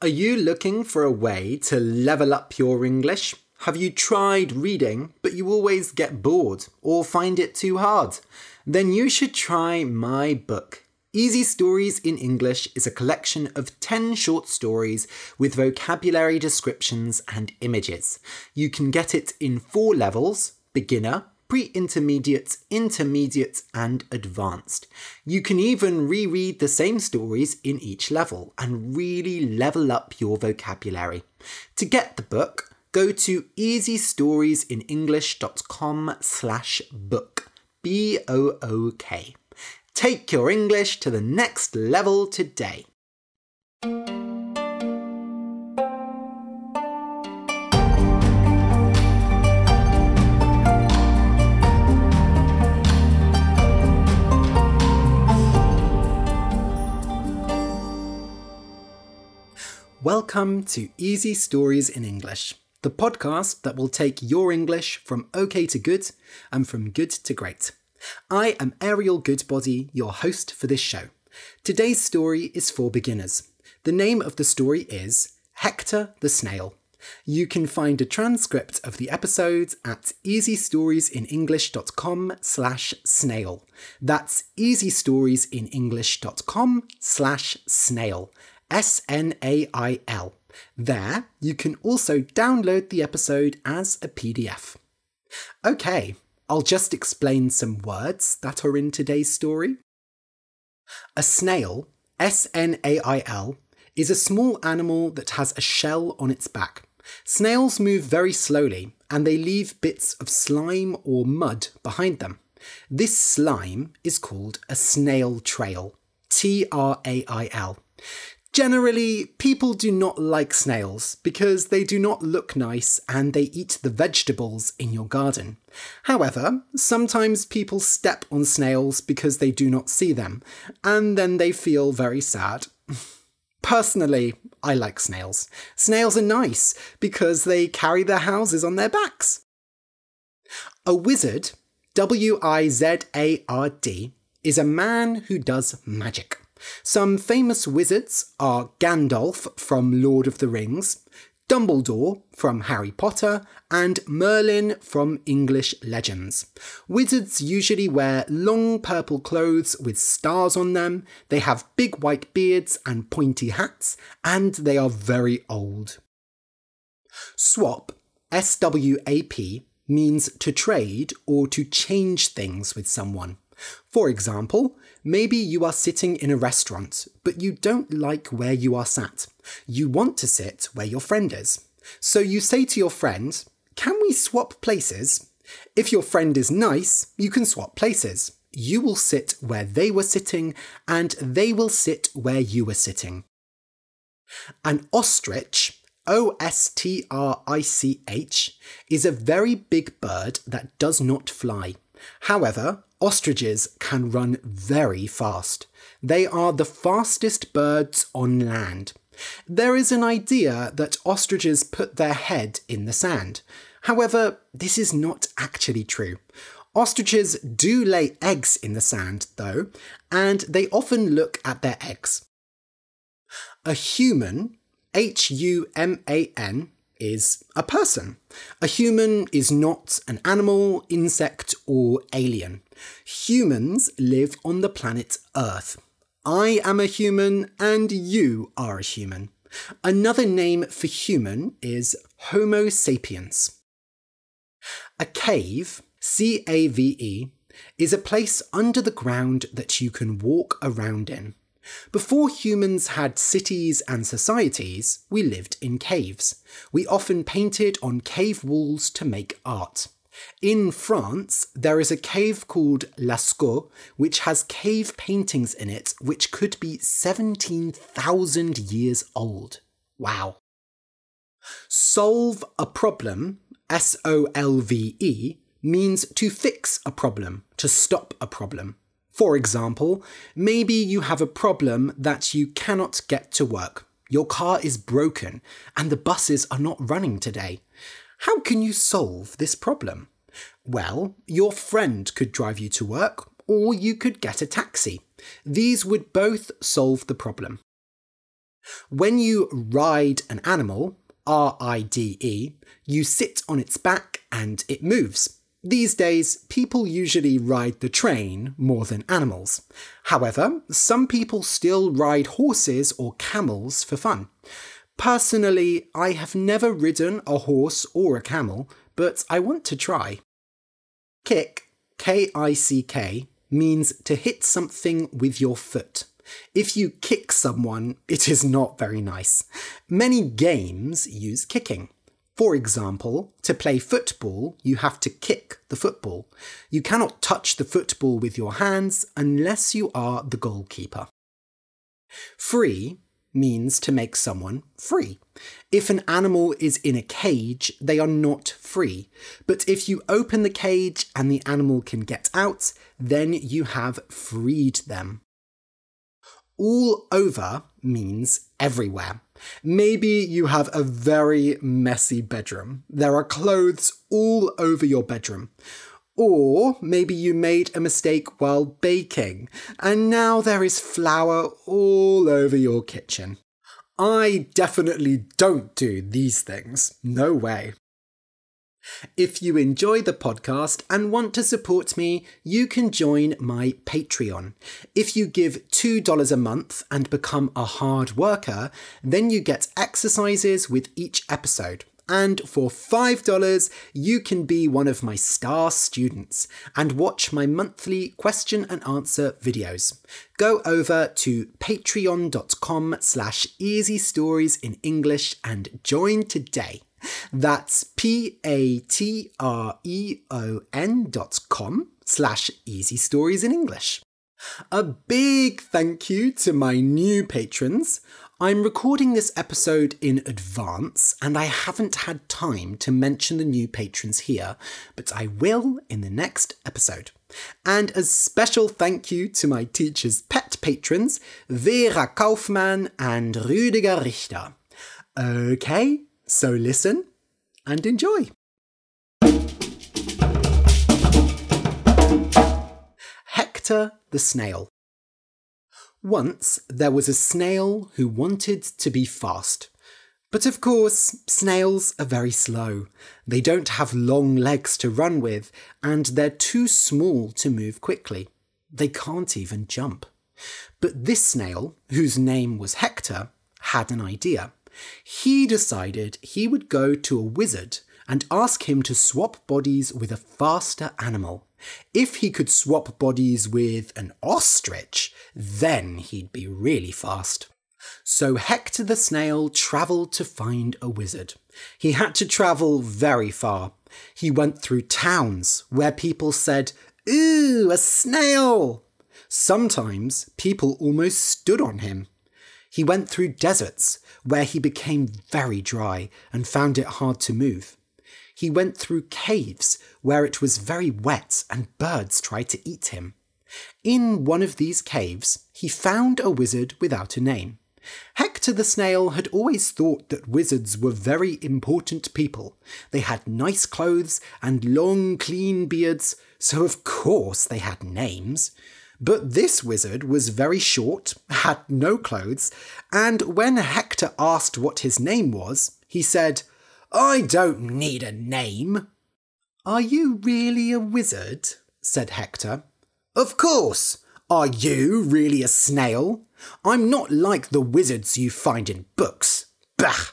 Are you looking for a way to level up your English? Have you tried reading, but you always get bored or find it too hard? Then you should try my book. Easy Stories in English is a collection of 10 short stories with vocabulary descriptions and images. You can get it in four levels beginner, pre intermediate, and advanced. You can even reread the same stories in each level and really level up your vocabulary. To get the book, go to easystoriesinenglish.com slash book. B O O K. Take your English to the next level today. Welcome to Easy Stories in English, the podcast that will take your English from okay to good and from good to great. I am Ariel Goodbody, your host for this show. Today's story is for beginners. The name of the story is Hector the Snail. You can find a transcript of the episode at easystoriesinenglish.com slash snail. That's easystoriesinenglish.com slash snail. S N A I L. There, you can also download the episode as a PDF. Okay, I'll just explain some words that are in today's story. A snail, S N A I L, is a small animal that has a shell on its back. Snails move very slowly and they leave bits of slime or mud behind them. This slime is called a snail trail. T R A I L. Generally, people do not like snails because they do not look nice and they eat the vegetables in your garden. However, sometimes people step on snails because they do not see them, and then they feel very sad. Personally, I like snails. Snails are nice because they carry their houses on their backs. A wizard, W I Z A R D, is a man who does magic. Some famous wizards are Gandalf from Lord of the Rings, Dumbledore from Harry Potter, and Merlin from English legends. Wizards usually wear long purple clothes with stars on them, they have big white beards and pointy hats, and they are very old. Swap, S W A P, means to trade or to change things with someone. For example, maybe you are sitting in a restaurant, but you don't like where you are sat. You want to sit where your friend is. So you say to your friend, Can we swap places? If your friend is nice, you can swap places. You will sit where they were sitting, and they will sit where you were sitting. An ostrich, O S T R I C H, is a very big bird that does not fly. However, ostriches can run very fast. They are the fastest birds on land. There is an idea that ostriches put their head in the sand. However, this is not actually true. Ostriches do lay eggs in the sand, though, and they often look at their eggs. A human, H U M A N, is a person. A human is not an animal, insect, or alien. Humans live on the planet Earth. I am a human and you are a human. Another name for human is Homo sapiens. A cave, C A V E, is a place under the ground that you can walk around in. Before humans had cities and societies, we lived in caves. We often painted on cave walls to make art. In France, there is a cave called Lascaux, which has cave paintings in it which could be 17,000 years old. Wow. Solve a problem, S O L V E, means to fix a problem, to stop a problem. For example, maybe you have a problem that you cannot get to work. Your car is broken and the buses are not running today. How can you solve this problem? Well, your friend could drive you to work, or you could get a taxi. These would both solve the problem. When you ride an animal, R I D E, you sit on its back and it moves. These days, people usually ride the train more than animals. However, some people still ride horses or camels for fun. Personally, I have never ridden a horse or a camel, but I want to try. Kick, K I C K, means to hit something with your foot. If you kick someone, it is not very nice. Many games use kicking. For example, to play football, you have to kick the football. You cannot touch the football with your hands unless you are the goalkeeper. Free means to make someone free. If an animal is in a cage, they are not free. But if you open the cage and the animal can get out, then you have freed them. All over means everywhere. Maybe you have a very messy bedroom. There are clothes all over your bedroom. Or maybe you made a mistake while baking, and now there is flour all over your kitchen. I definitely don't do these things. No way. If you enjoy the podcast and want to support me, you can join my Patreon. If you give $2 a month and become a hard worker, then you get exercises with each episode. And for $5, you can be one of my star students and watch my monthly question and answer videos. Go over to patreon.com slash easy stories in English and join today. That's P A T R E O N dot com slash easy stories in English. A big thank you to my new patrons. I'm recording this episode in advance and I haven't had time to mention the new patrons here, but I will in the next episode. And a special thank you to my teacher's pet patrons, Vera Kaufmann and Rüdiger Richter. Okay, so listen and enjoy. Hector the Snail. Once there was a snail who wanted to be fast. But of course, snails are very slow. They don't have long legs to run with, and they're too small to move quickly. They can't even jump. But this snail, whose name was Hector, had an idea. He decided he would go to a wizard and ask him to swap bodies with a faster animal. If he could swap bodies with an ostrich, then he'd be really fast. So Hector the snail travelled to find a wizard. He had to travel very far. He went through towns where people said, Ooh, a snail! Sometimes people almost stood on him. He went through deserts where he became very dry and found it hard to move. He went through caves where it was very wet and birds tried to eat him. In one of these caves, he found a wizard without a name. Hector the snail had always thought that wizards were very important people. They had nice clothes and long, clean beards, so of course they had names. But this wizard was very short, had no clothes, and when Hector asked what his name was, he said, I don't need a name. Are you really a wizard? said Hector. Of course. Are you really a snail? I'm not like the wizards you find in books. Bah!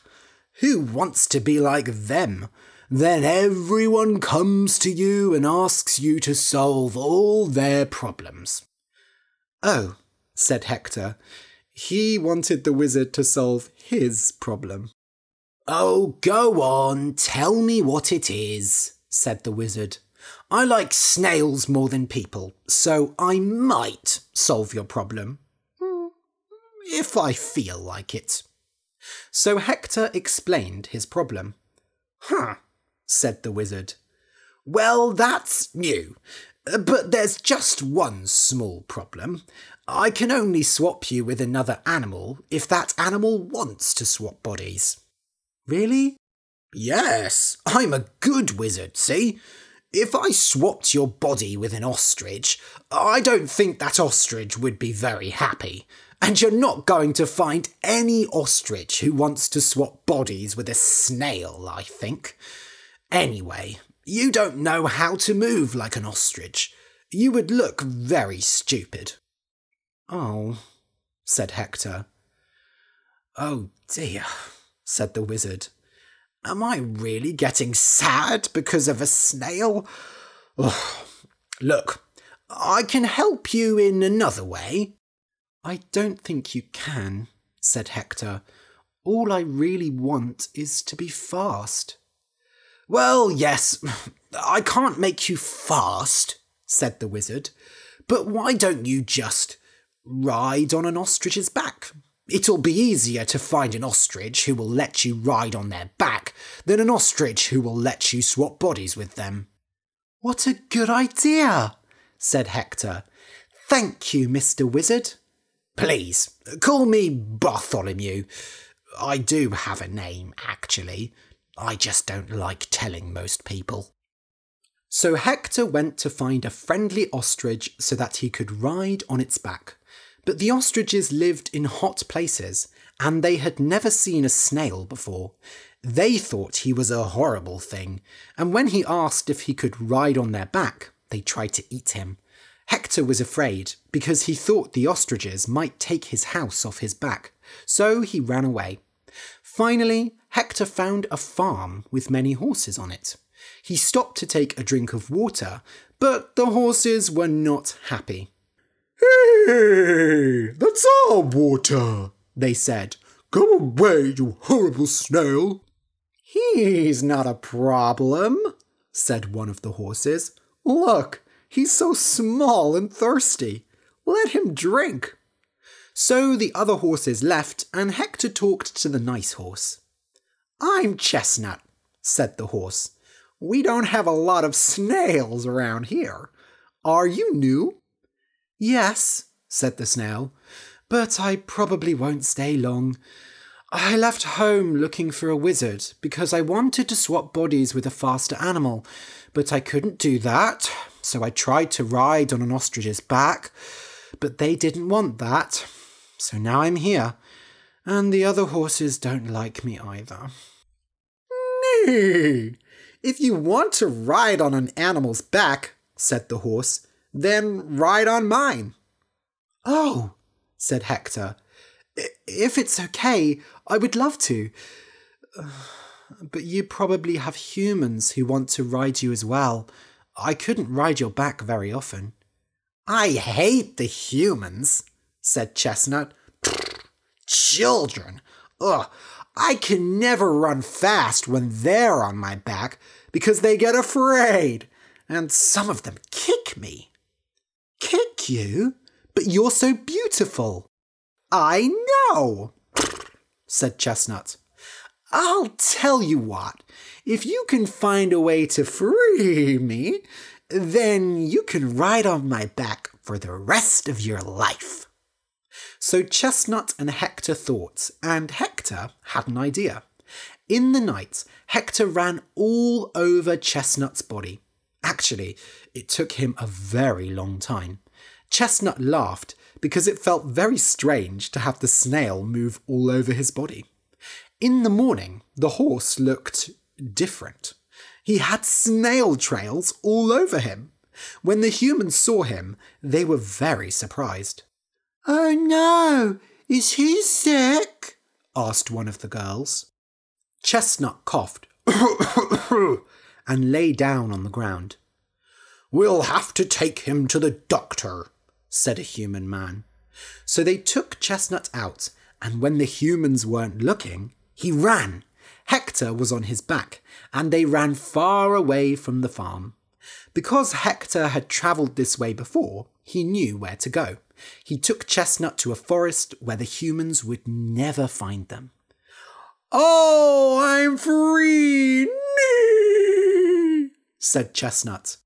Who wants to be like them? Then everyone comes to you and asks you to solve all their problems. Oh, said Hector. He wanted the wizard to solve his problem. Oh, go on, tell me what it is, said the wizard. I like snails more than people, so I might solve your problem. Hmm, if I feel like it. So Hector explained his problem. Huh, said the wizard. Well, that's new. Uh, but there's just one small problem. I can only swap you with another animal if that animal wants to swap bodies. Really? Yes, I'm a good wizard, see? If I swapped your body with an ostrich, I don't think that ostrich would be very happy. And you're not going to find any ostrich who wants to swap bodies with a snail, I think. Anyway, you don't know how to move like an ostrich. You would look very stupid. Oh, said Hector. Oh dear, said the wizard. Am I really getting sad because of a snail? Look, I can help you in another way. I don't think you can, said Hector. All I really want is to be fast. Well, yes, I can't make you fast, said the wizard, but why don't you just ride on an ostrich's back? It'll be easier to find an ostrich who will let you ride on their back than an ostrich who will let you swap bodies with them. What a good idea, said Hector. Thank you, Mr. Wizard. Please, call me Bartholomew. I do have a name, actually. I just don't like telling most people. So Hector went to find a friendly ostrich so that he could ride on its back. But the ostriches lived in hot places, and they had never seen a snail before. They thought he was a horrible thing, and when he asked if he could ride on their back, they tried to eat him. Hector was afraid because he thought the ostriches might take his house off his back, so he ran away. Finally, Hector found a farm with many horses on it. He stopped to take a drink of water, but the horses were not happy. Hey, that's our water, they said. Go away, you horrible snail. He's not a problem, said one of the horses. Look, He's so small and thirsty. Let him drink. So the other horses left, and Hector talked to the nice horse. I'm Chestnut, said the horse. We don't have a lot of snails around here. Are you new? Yes, said the snail, but I probably won't stay long. I left home looking for a wizard because I wanted to swap bodies with a faster animal, but I couldn't do that, so I tried to ride on an ostrich's back, but they didn't want that. So now I'm here, and the other horses don't like me either. If you want to ride on an animal's back, said the horse, then ride on mine. Oh, said Hector. If it's okay, I would love to. But you probably have humans who want to ride you as well. I couldn't ride your back very often. I hate the humans, said Chestnut. Children. Ugh, I can never run fast when they're on my back because they get afraid, and some of them kick me. Kick you? But you're so beautiful. I know, said Chestnut. I'll tell you what, if you can find a way to free me, then you can ride on my back for the rest of your life. So Chestnut and Hector thought, and Hector had an idea. In the night, Hector ran all over Chestnut's body. Actually, it took him a very long time. Chestnut laughed because it felt very strange to have the snail move all over his body. In the morning, the horse looked different. He had snail trails all over him. When the humans saw him, they were very surprised. Oh no, is he sick? asked one of the girls. Chestnut coughed and lay down on the ground. We'll have to take him to the doctor, said a human man. So they took Chestnut out, and when the humans weren't looking, he ran. Hector was on his back, and they ran far away from the farm. Because Hector had travelled this way before, he knew where to go. He took Chestnut to a forest where the humans would never find them. Oh, I'm free! Nee! said Chestnut.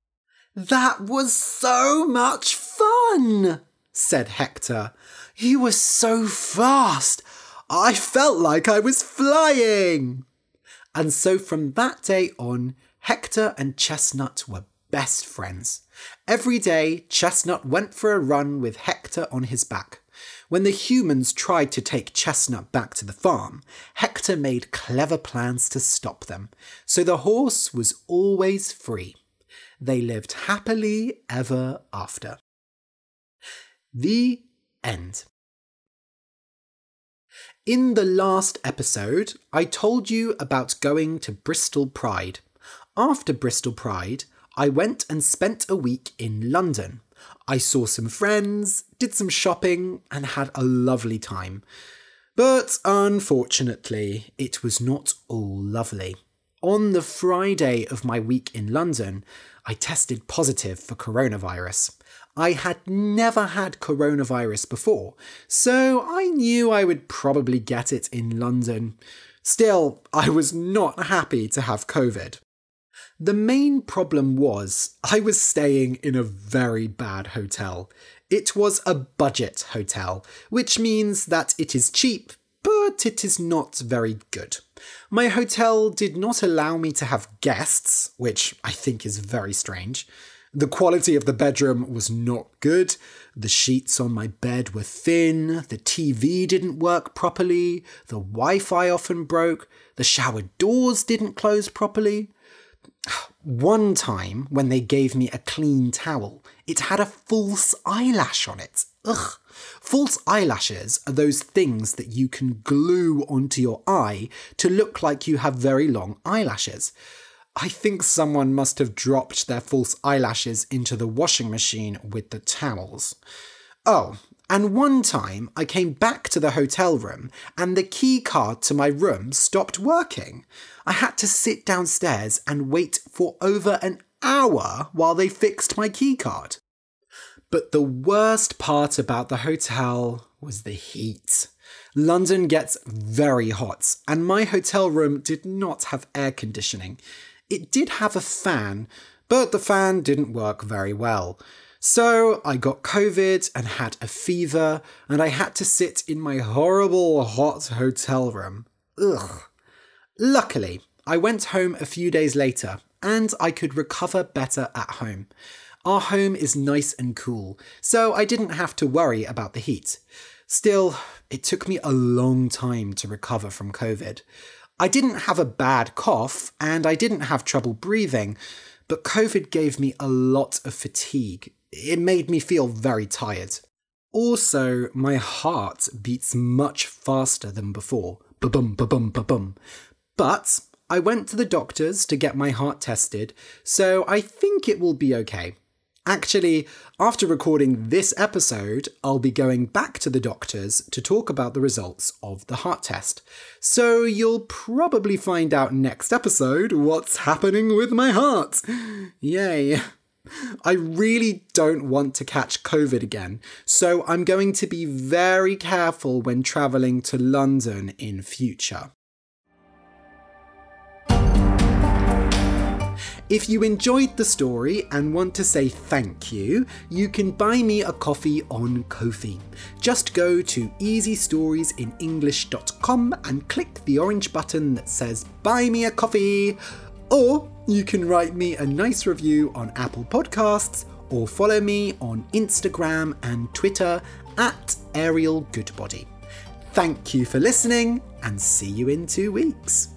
That was so much fun, said Hector. You were so fast. I felt like I was flying. And so from that day on, Hector and Chestnut were best friends. Every day, Chestnut went for a run with Hector on his back. When the humans tried to take Chestnut back to the farm, Hector made clever plans to stop them, so the horse was always free. They lived happily ever after. The end. In the last episode, I told you about going to Bristol Pride. After Bristol Pride, I went and spent a week in London. I saw some friends, did some shopping, and had a lovely time. But unfortunately, it was not all lovely. On the Friday of my week in London, I tested positive for coronavirus. I had never had coronavirus before, so I knew I would probably get it in London. Still, I was not happy to have COVID. The main problem was I was staying in a very bad hotel. It was a budget hotel, which means that it is cheap, but it is not very good. My hotel did not allow me to have guests, which I think is very strange. The quality of the bedroom was not good. The sheets on my bed were thin. The TV didn't work properly. The Wi Fi often broke. The shower doors didn't close properly. One time, when they gave me a clean towel, it had a false eyelash on it. Ugh. False eyelashes are those things that you can glue onto your eye to look like you have very long eyelashes. I think someone must have dropped their false eyelashes into the washing machine with the towels. Oh, and one time I came back to the hotel room and the key card to my room stopped working. I had to sit downstairs and wait for over an hour while they fixed my key card. But the worst part about the hotel was the heat. London gets very hot, and my hotel room did not have air conditioning. It did have a fan, but the fan didn't work very well. So I got COVID and had a fever, and I had to sit in my horrible hot hotel room. Ugh. Luckily, I went home a few days later, and I could recover better at home. Our home is nice and cool, so I didn't have to worry about the heat. Still, it took me a long time to recover from COVID. I didn't have a bad cough and I didn't have trouble breathing, but COVID gave me a lot of fatigue. It made me feel very tired. Also, my heart beats much faster than before. Ba-bum, ba-bum, ba-bum. But I went to the doctors to get my heart tested, so I think it will be okay. Actually, after recording this episode, I'll be going back to the doctors to talk about the results of the heart test. So you'll probably find out next episode what's happening with my heart. Yay. I really don't want to catch COVID again, so I'm going to be very careful when travelling to London in future. If you enjoyed the story and want to say thank you, you can buy me a coffee on Ko-fi. Just go to easystoriesinenglish.com and click the orange button that says Buy Me a Coffee. Or you can write me a nice review on Apple Podcasts or follow me on Instagram and Twitter at Ariel Goodbody. Thank you for listening and see you in two weeks.